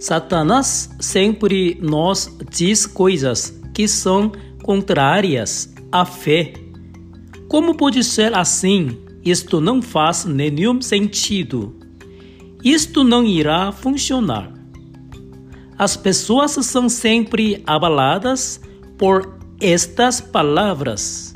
Satanás sempre nos diz coisas que são contrárias à fé. Como pode ser assim? Isto não faz nenhum sentido. Isto não irá funcionar. As pessoas são sempre abaladas por estas palavras.